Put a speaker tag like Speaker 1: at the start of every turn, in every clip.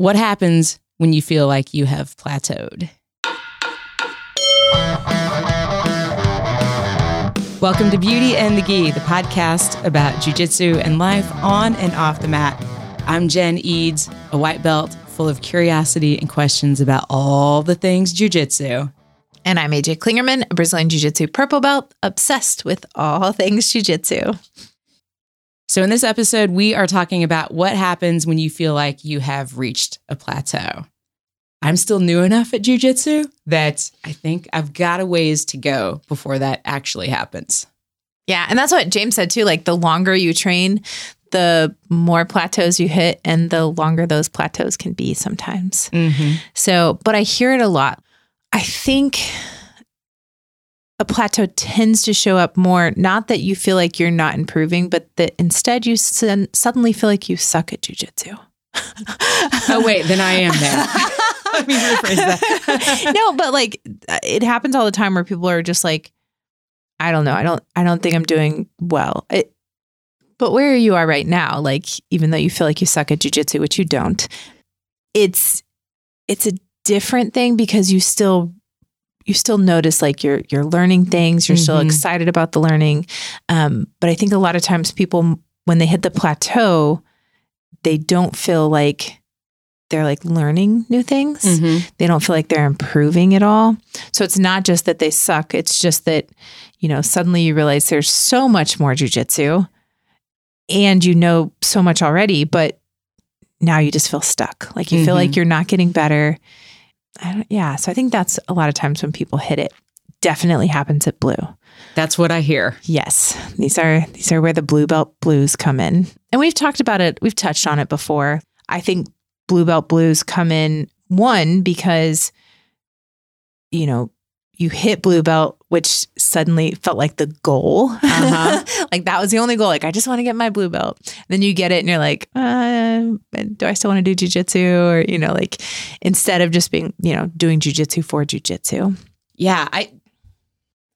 Speaker 1: What happens when you feel like you have plateaued? Welcome to Beauty and the Gi, the podcast about jujitsu and life on and off the mat. I'm Jen Eads, a white belt full of curiosity and questions about all the things jujitsu.
Speaker 2: And I'm AJ Klingerman, a Brazilian Jiu Jitsu purple belt, obsessed with all things Jiu Jitsu.
Speaker 1: So, in this episode, we are talking about what happens when you feel like you have reached a plateau. I'm still new enough at jujitsu that I think I've got a ways to go before that actually happens.
Speaker 2: Yeah. And that's what James said too. Like the longer you train, the more plateaus you hit, and the longer those plateaus can be sometimes.
Speaker 1: Mm-hmm.
Speaker 2: So, but I hear it a lot. I think a plateau tends to show up more, not that you feel like you're not improving, but that instead you sen- suddenly feel like you suck at jujitsu.
Speaker 1: Oh, wait, then I am there. Let me rephrase that.
Speaker 2: no, but like it happens all the time where people are just like, I don't know, I don't, I don't think I'm doing well. It, but where you are right now, like even though you feel like you suck at jujitsu, which you don't, it's it's a different thing because you still you still notice like you're you're learning things, you're still
Speaker 1: Mhm.
Speaker 2: excited about the learning. Um, but I think a lot of times people when they hit the plateau, they don't feel like they're like learning new things
Speaker 1: Mhm.
Speaker 2: they don't feel like they're improving at all. So it's not just that they suck, it's just that, you know, suddenly you realize there's so much more jujitsu and you know so much already, but now you just feel stuck. Like you feel like you're not getting better. I don't, yeah. So I think that's a lot of times when people hit it. Definitely happens at blue.
Speaker 1: That's what I hear.
Speaker 2: Yes, these are these are where the blue belt blues come in. And we've talked about it, we've touched on it before. I think blue belt blues come in one because you know, you hit blue belt which suddenly felt like the goal.
Speaker 1: Uh-huh.
Speaker 2: like that was the only goal. Like I just want to get my blue belt. Then you get it and you're like, uh, do I still want to do jujitsu or you know, like instead of just being, you know, doing jujitsu for jujitsu.
Speaker 1: Yeah, I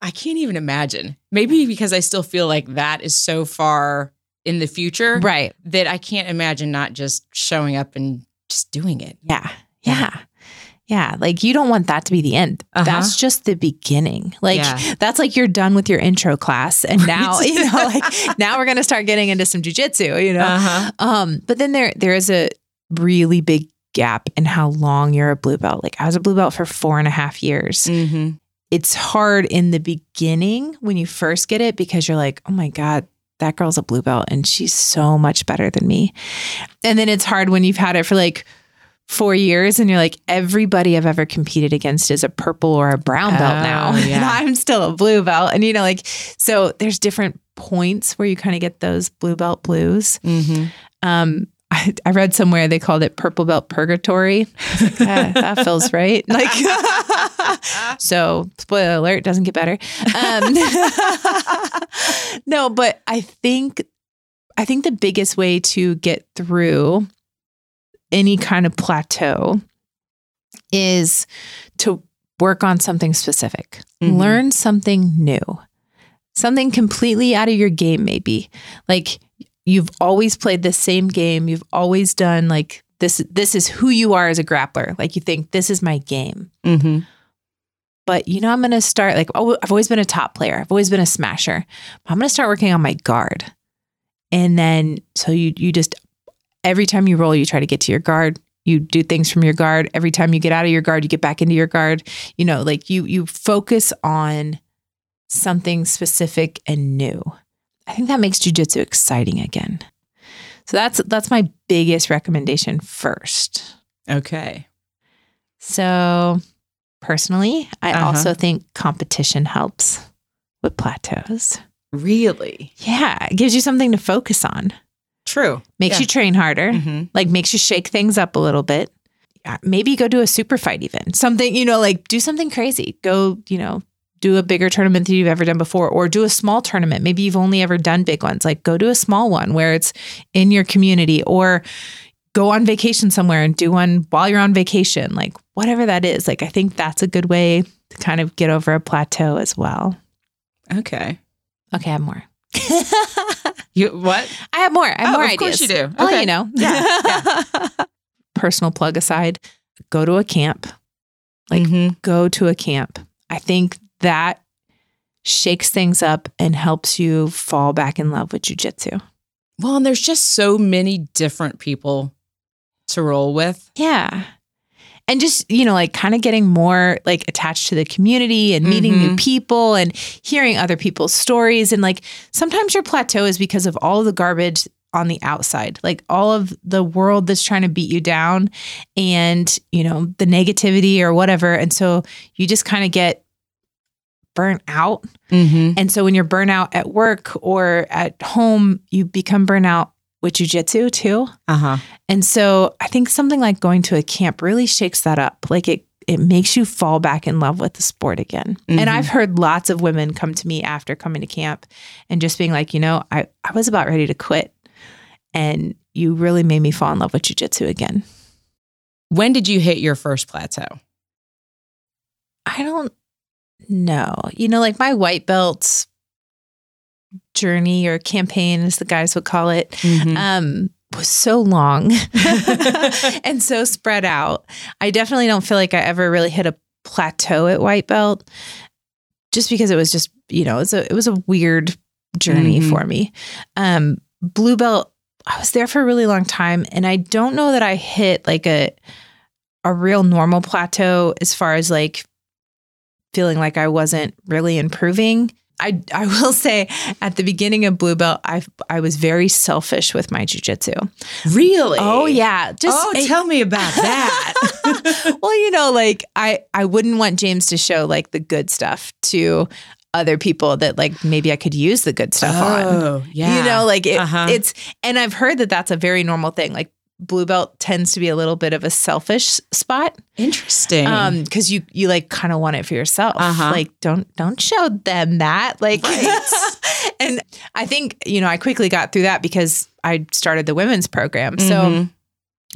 Speaker 1: I can't even imagine. Maybe because I still feel like that is so far in the future
Speaker 2: Right.
Speaker 1: that I can't imagine not just showing up and just doing it.
Speaker 2: Yeah. Yeah. Yeah. Yeah, like you don't want that to be the end.
Speaker 1: Uh-huh.
Speaker 2: That's just the beginning. Like
Speaker 1: Yeah.
Speaker 2: that's like you're done with your intro class. And now, you know, like now we're gonna start getting into some jujitsu, you know.
Speaker 1: Uh-huh.
Speaker 2: Um, but then there there is a really big gap in how long you're a blue belt. Like I was a blue belt for four and a half years.
Speaker 1: hmm
Speaker 2: It's hard in the beginning when you first get it because you're like, oh my God, that girl's a blue belt and she's so much better than me. And then it's hard when you've had it for like four years and you're like, everybody I've ever competed against is a purple or a brown belt
Speaker 1: Oh,
Speaker 2: now. And. I'm still a blue belt. And you know, like, so there's different points where you kind of get those blue belt blues.
Speaker 1: hmm
Speaker 2: Um, I, I read somewhere they called it purple belt purgatory. Like, "Ah, that feels right. Like, so spoiler alert, doesn't get better. Um, no, but I think, I think the biggest way to get through any kind of plateau is to work on something specific,
Speaker 1: Mhm.
Speaker 2: learn something new, something completely out of your game, maybe. Like you've always played the same game, you've always done like this this is who you are as a grappler. Like you think this is my game.
Speaker 1: hmm
Speaker 2: But you know, I'm going to start like, oh, I've always been a top player. I've always been a smasher. I'm going to start working on my guard. And then, so you, you just, every time you roll, you try to get to your guard. You do things from your guard. Every time you get out of your guard, you get back into your guard. You know, like you, you focus on something specific and new. I think that makes jujitsu exciting again. So that's, that's my biggest recommendation first.
Speaker 1: Okay.
Speaker 2: So, personally, I
Speaker 1: Uh-huh.
Speaker 2: also think competition helps with plateaus.
Speaker 1: Really?
Speaker 2: Yeah, it gives you something to focus on.
Speaker 1: True.
Speaker 2: Makes
Speaker 1: Yeah.
Speaker 2: you train harder,
Speaker 1: hmm
Speaker 2: like makes you shake things up a little bit. Maybe go do a super fight even. Something, you know, like do something crazy. Go, you know, do a bigger tournament than you've ever done before or do a small tournament. Maybe you've only ever done big ones. Like go to a small one where it's in your community or go on vacation somewhere and do one while you're on vacation. Like whatever that is. Like I think that's a good way to kind of get over a plateau as well.
Speaker 1: Okay.
Speaker 2: Okay, I have more.
Speaker 1: You what?
Speaker 2: I have more. I have
Speaker 1: Oh,
Speaker 2: more
Speaker 1: of
Speaker 2: ideas.
Speaker 1: course you do.
Speaker 2: Well,
Speaker 1: Okay.
Speaker 2: you know.
Speaker 1: Yeah,
Speaker 2: personal plug aside, go to a camp. Like,
Speaker 1: Mhm.
Speaker 2: go to a camp. I think that shakes things up and helps you fall back in love with jujitsu.
Speaker 1: well, and there's just so many different people to roll with.
Speaker 2: Yeah. And just, you know, like kind of getting more like attached to the community and meeting new
Speaker 1: Mhm.
Speaker 2: people and hearing other people's stories. And like sometimes your plateau is because of all the garbage on the outside, like all of the world that's trying to beat you down and, you know, the negativity or whatever. And so you just kind of get burnt out.
Speaker 1: Mm-hmm.
Speaker 2: And so when you're burnt out at work or at home, you become burnt out with jujitsu too.
Speaker 1: Uh huh.
Speaker 2: And so I think something like going to a camp really shakes that up. Like it it makes you fall back in love with the sport again.
Speaker 1: Mhm.
Speaker 2: And I've heard lots of women come to me after coming to camp and just being like, you know, I, I was about ready to quit. And you really made me fall in love with jujitsu again.
Speaker 1: When did you hit your first plateau?
Speaker 2: I don't know. You know, like my white belt journey or campaign, as the guys would call it,
Speaker 1: Mhm.
Speaker 2: um, was so long and so spread out. I definitely don't feel like I ever really hit a plateau at white belt, just because it was just you know it was a it was a weird journey
Speaker 1: Mhm.
Speaker 2: for me. Um, blue belt, I was there for a really long time, and I don't know that I hit like a a real normal plateau as far as like feeling like I wasn't really improving. I I will say at the beginning of blue belt, I I was very selfish with my jujitsu.
Speaker 1: Really?
Speaker 2: Oh yeah, just
Speaker 1: oh, tell me about that.
Speaker 2: well, you know, like I I wouldn't want James to show like the good stuff to other people that like maybe I could use the good stuff on.
Speaker 1: oh, yeah.
Speaker 2: You know, like it,
Speaker 1: Uh-huh.
Speaker 2: it's and I've heard that that's a very normal thing. Like blue belt tends to be a little bit of a selfish spot
Speaker 1: interesting.
Speaker 2: um because you you like kind of want it for yourself
Speaker 1: Uh-huh.
Speaker 2: like don't don't show them that like
Speaker 1: Right.
Speaker 2: and i think you know i quickly got through that because i started the women's program so
Speaker 1: Mhm.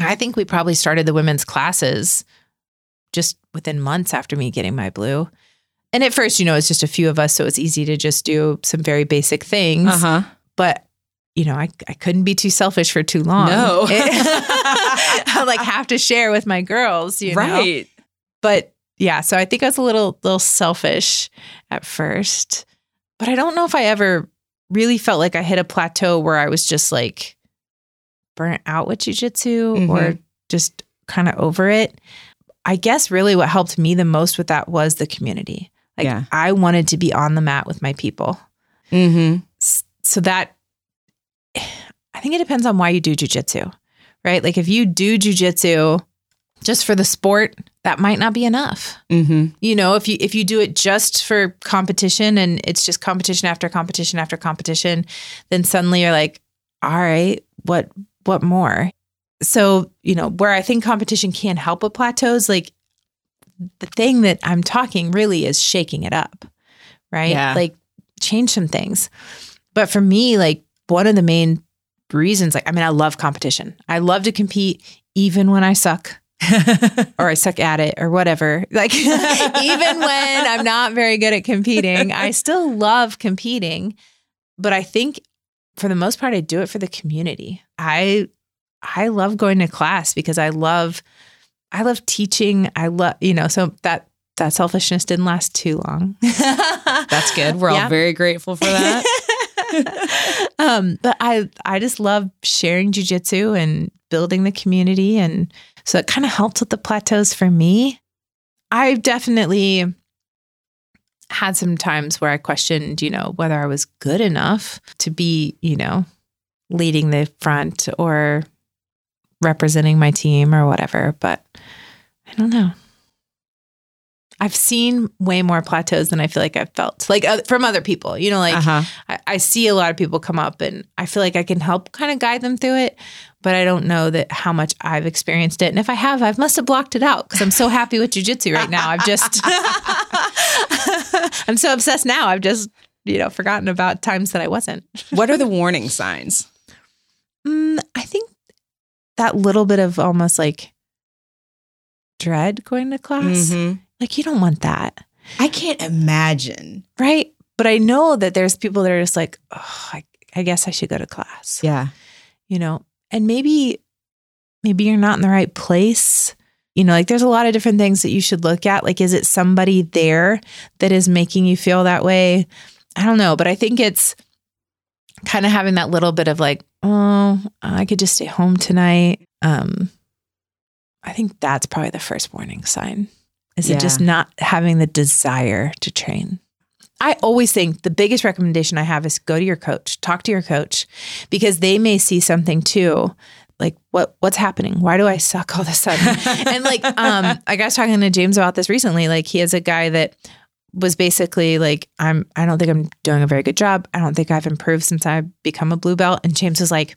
Speaker 2: i think we probably started the women's classes just within months after me getting my blue and at first you know it's just a few of us so it's easy to just do some very basic things
Speaker 1: uh-huh.
Speaker 2: but you know, I, I couldn't be too selfish for too long.
Speaker 1: No.
Speaker 2: I like have to share with my girls, you know.
Speaker 1: right.
Speaker 2: But yeah, so I think I was a little little selfish at first. But I don't know if I ever really felt like I hit a plateau where I was just like burnt out with jujitsu or
Speaker 1: Mhm.
Speaker 2: just kind of over it. I guess really what helped me the most with that was the community. Like
Speaker 1: Yeah.
Speaker 2: I wanted to be on the mat with my people.
Speaker 1: Mm-hmm.
Speaker 2: So that I think it depends on why you do jujitsu, right? Like if you do jujitsu just for the sport, that might not be enough.
Speaker 1: Mm-hmm.
Speaker 2: You know, if you if you do it just for competition and it's just competition after competition after competition, then suddenly you're like, all right, what what more? So, you know, where I think competition can help with plateaus, like the thing that I'm talking really is shaking it up, right?
Speaker 1: Yeah.
Speaker 2: Like change some things. But for me, like one of the main reasons, like, I mean, I love competition. I love to compete even when I suck or I suck at it or whatever. Like, even when I'm not very good at competing, I still love competing. But I think for the most part, I do it for the community. I I love going to class because I love I love teaching. I love you know so that that selfishness didn't last too long.
Speaker 1: That's good. We're
Speaker 2: Yeah.
Speaker 1: all very grateful for that.
Speaker 2: Um, but I I just love sharing jujitsu and building the community, and so it kind of helped with the plateaus for me. I've definitely had some times where I questioned, you know, whether I was good enough to be, you know, leading the front or representing my team or whatever. But I don't know. I've seen way more plateaus than I feel like I've felt, like uh, from other people. You know, like
Speaker 1: uh-huh.
Speaker 2: I, I see a lot of people come up and I feel like I can help kind of guide them through it, but I don't know that how much I've experienced it. And if I have, I must have blocked it out because I'm so happy with jujitsu right now. I've just, I'm so obsessed now. I've just, you know, forgotten about times that I wasn't.
Speaker 1: What are the warning signs?
Speaker 2: Mm, I think that little bit of almost like dread going to class,
Speaker 1: Mhm.
Speaker 2: Like you don't want that.
Speaker 1: I can't imagine.
Speaker 2: Right. But I know that there's people that are just like, oh, I, I guess I should go to class.
Speaker 1: Yeah.
Speaker 2: you know, and maybe maybe you're not in the right place. You know, like there's a lot of different things that you should look at. Like, is it somebody there that is making you feel that way? I don't know, but I think it's kind of having that little bit of like, oh, I could just stay home tonight. Um, I think that's probably the first warning sign. Is it just not having the desire to train? I always think the biggest recommendation I have is go to your coach, talk to your coach, because they may see something too. Like what what's happening? Why do I suck all of a sudden? and like um like I was talking to James about this recently. Like he has a guy that was basically like, I'm I don't think I'm doing a very good job. I don't think I've improved since I've become a blue belt. And James was like,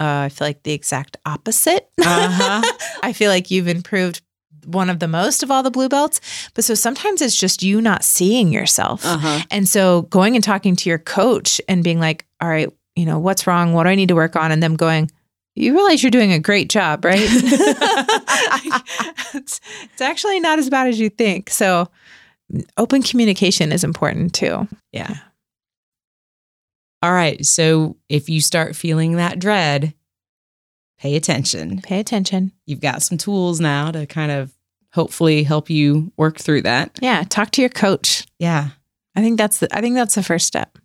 Speaker 2: uh, I feel like the exact opposite.
Speaker 1: Uh-huh.
Speaker 2: I feel like you've improved one of the most of all the blue belts. But so sometimes it's just you not seeing yourself.
Speaker 1: Uh-huh.
Speaker 2: And so going and talking to your coach and being like, all right, you know, what's wrong? What do I need to work on? And them going, you realize you're doing a great job, right? it's, it's actually not as bad as you think. So open communication is important too.
Speaker 1: Yeah. All right. So if you start feeling that dread, pay attention.
Speaker 2: Pay attention.
Speaker 1: You've got some tools now to kind of hopefully help you work through that.
Speaker 2: Yeah. Talk to your coach.
Speaker 1: Yeah.
Speaker 2: I think that's the, I think that's the first step.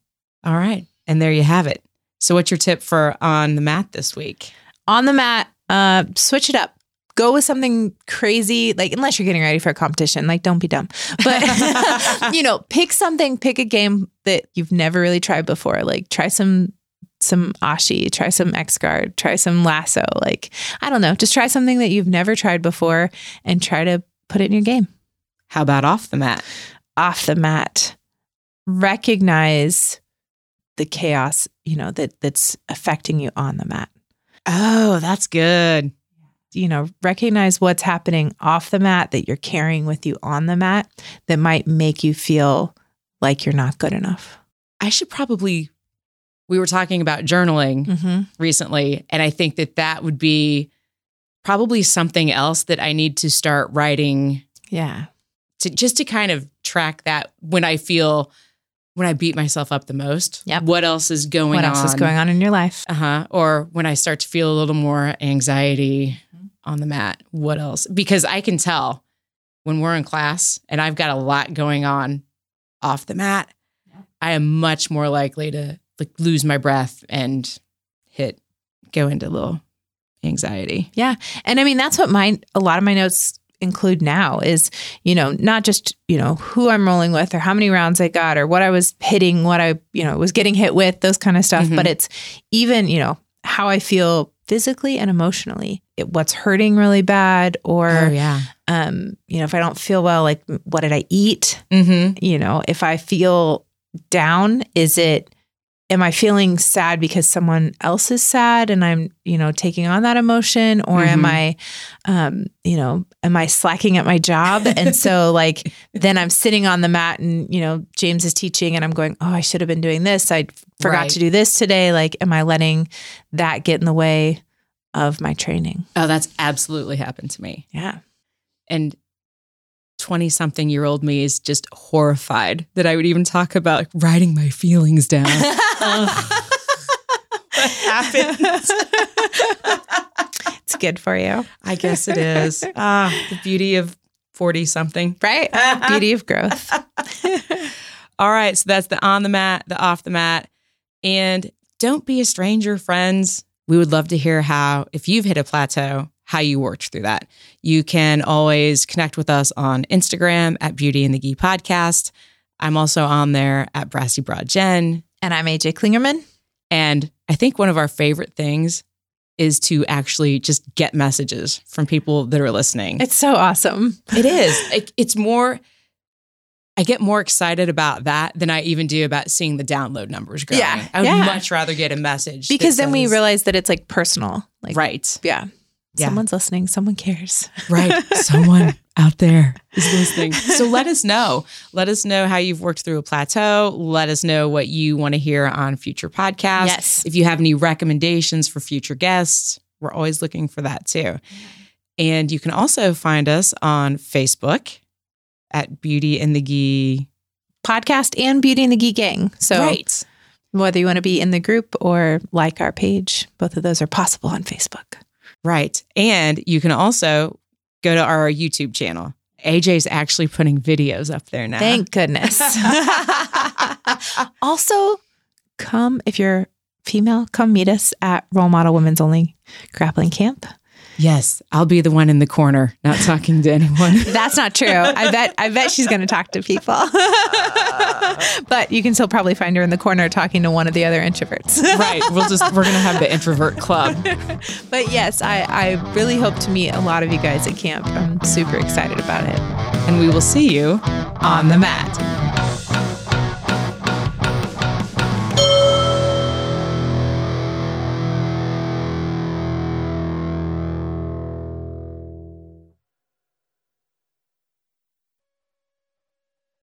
Speaker 1: All right. And there you have it. So what's your tip for on the mat this week?
Speaker 2: On the mat, uh, switch it up. Go with something crazy, like unless you're getting ready for a competition, like don't be dumb. But you know, pick something, pick a game that you've never really tried before. Like try some some Ashi, try some X guard, try some lasso. Like, I don't know, just try something that you've never tried before and try to put it in your game.
Speaker 1: How about off the mat?
Speaker 2: Off the mat. Recognize the chaos, you know, that that's affecting you on the mat.
Speaker 1: Oh, that's good.
Speaker 2: you know, recognize what's happening off the mat that you're carrying with you on the mat that might make you feel like you're not good enough.
Speaker 1: I should probably, we were talking about journaling
Speaker 2: Mm-hmm.
Speaker 1: recently, and I think that that would be probably something else that I need to start writing
Speaker 2: Yeah.
Speaker 1: to just to kind of track that when I feel when I beat myself up the most.
Speaker 2: Yep.
Speaker 1: What else is going on?
Speaker 2: What
Speaker 1: on?
Speaker 2: else is going on in your life?
Speaker 1: Uh huh. Or when I start to feel a little more anxiety on the mat. What else? Because I can tell when we're in class and I've got a lot going on off the mat, I am much more likely to like lose my breath and hit go into a little anxiety. Yeah.
Speaker 2: And I mean, that's what my a lot of my notes include now is, you know, not just, you know, who I'm rolling with or how many rounds I got or what I was hitting, what I, you know, was getting hit with, those kind of stuff.
Speaker 1: Mhm.
Speaker 2: But it's even, you know, how I feel physically and emotionally. It, what's hurting really bad or
Speaker 1: Oh, yeah.
Speaker 2: um, you know, if I don't feel well, like what did I eat?
Speaker 1: Mm-hmm.
Speaker 2: You know, if I feel down, is it am I feeling sad because someone else is sad and I'm, you know, taking on that emotion? Or am
Speaker 1: Mhm.
Speaker 2: I um, you know, am I slacking at my job? and so like then I'm sitting on the mat and, you know, James is teaching and I'm going, Oh, I should have been doing this. I forgot
Speaker 1: Right.
Speaker 2: to do this today. Like, am I letting that get in the way of my training?
Speaker 1: Oh, that's absolutely happened to me.
Speaker 2: Yeah.
Speaker 1: and 20 something year old me is just horrified that I would even talk about writing my feelings down. Ugh. what happened?
Speaker 2: it's good for you.
Speaker 1: I guess it is. Ah, the beauty of 40 something.
Speaker 2: Right. Beauty of growth.
Speaker 1: All right. So that's the on the mat, the off the mat. And don't be a stranger, friends. We would love to hear how, if you've hit a plateau, how you worked through that. You can always connect with us on Instagram at Beauty and the Gi Podcast. I'm also on there at Brassy Broad Jen.
Speaker 2: And I'm AJ Klingerman.
Speaker 1: And I think one of our favorite things is to actually just get messages from people that are listening.
Speaker 2: It's so awesome.
Speaker 1: It is. It, it's more. I get more excited about that than I even do about seeing the download numbers growing.
Speaker 2: Yeah,
Speaker 1: I would
Speaker 2: yeah.
Speaker 1: much rather get a message
Speaker 2: Because then we realize that it's like personal. Like,
Speaker 1: right,
Speaker 2: yeah.
Speaker 1: Yeah.
Speaker 2: Someone's listening. Someone cares.
Speaker 1: right. Someone out there is listening. So let us know. Let us know how you've worked through a plateau. Let us know what you want to hear on future podcasts.
Speaker 2: Yes.
Speaker 1: If you have any recommendations for future guests, we're always looking for that too. And you can also find us on Facebook at Beauty and the Gi.
Speaker 2: Podcast and Beauty and the Geek Gang. So
Speaker 1: right.
Speaker 2: whether you want to be in the group or like our page, both of those are possible on Facebook.
Speaker 1: Right. And you can also go to our YouTube channel. AJ's actually putting videos up there now.
Speaker 2: Thank goodness. also, come if you're female, come meet us at Role Model Women's Only Grappling Camp.
Speaker 1: Yes, I'll be the one in the corner, not talking to anyone.
Speaker 2: That's not true. I bet I bet she's going to talk to people. but you can still probably find her in the corner talking to one of the other introverts.
Speaker 1: right. We'll just we're going to have the introvert club.
Speaker 2: but yes, I I really hope to meet a lot of you guys at camp. I'm super excited about it.
Speaker 1: And we will see you on the mat.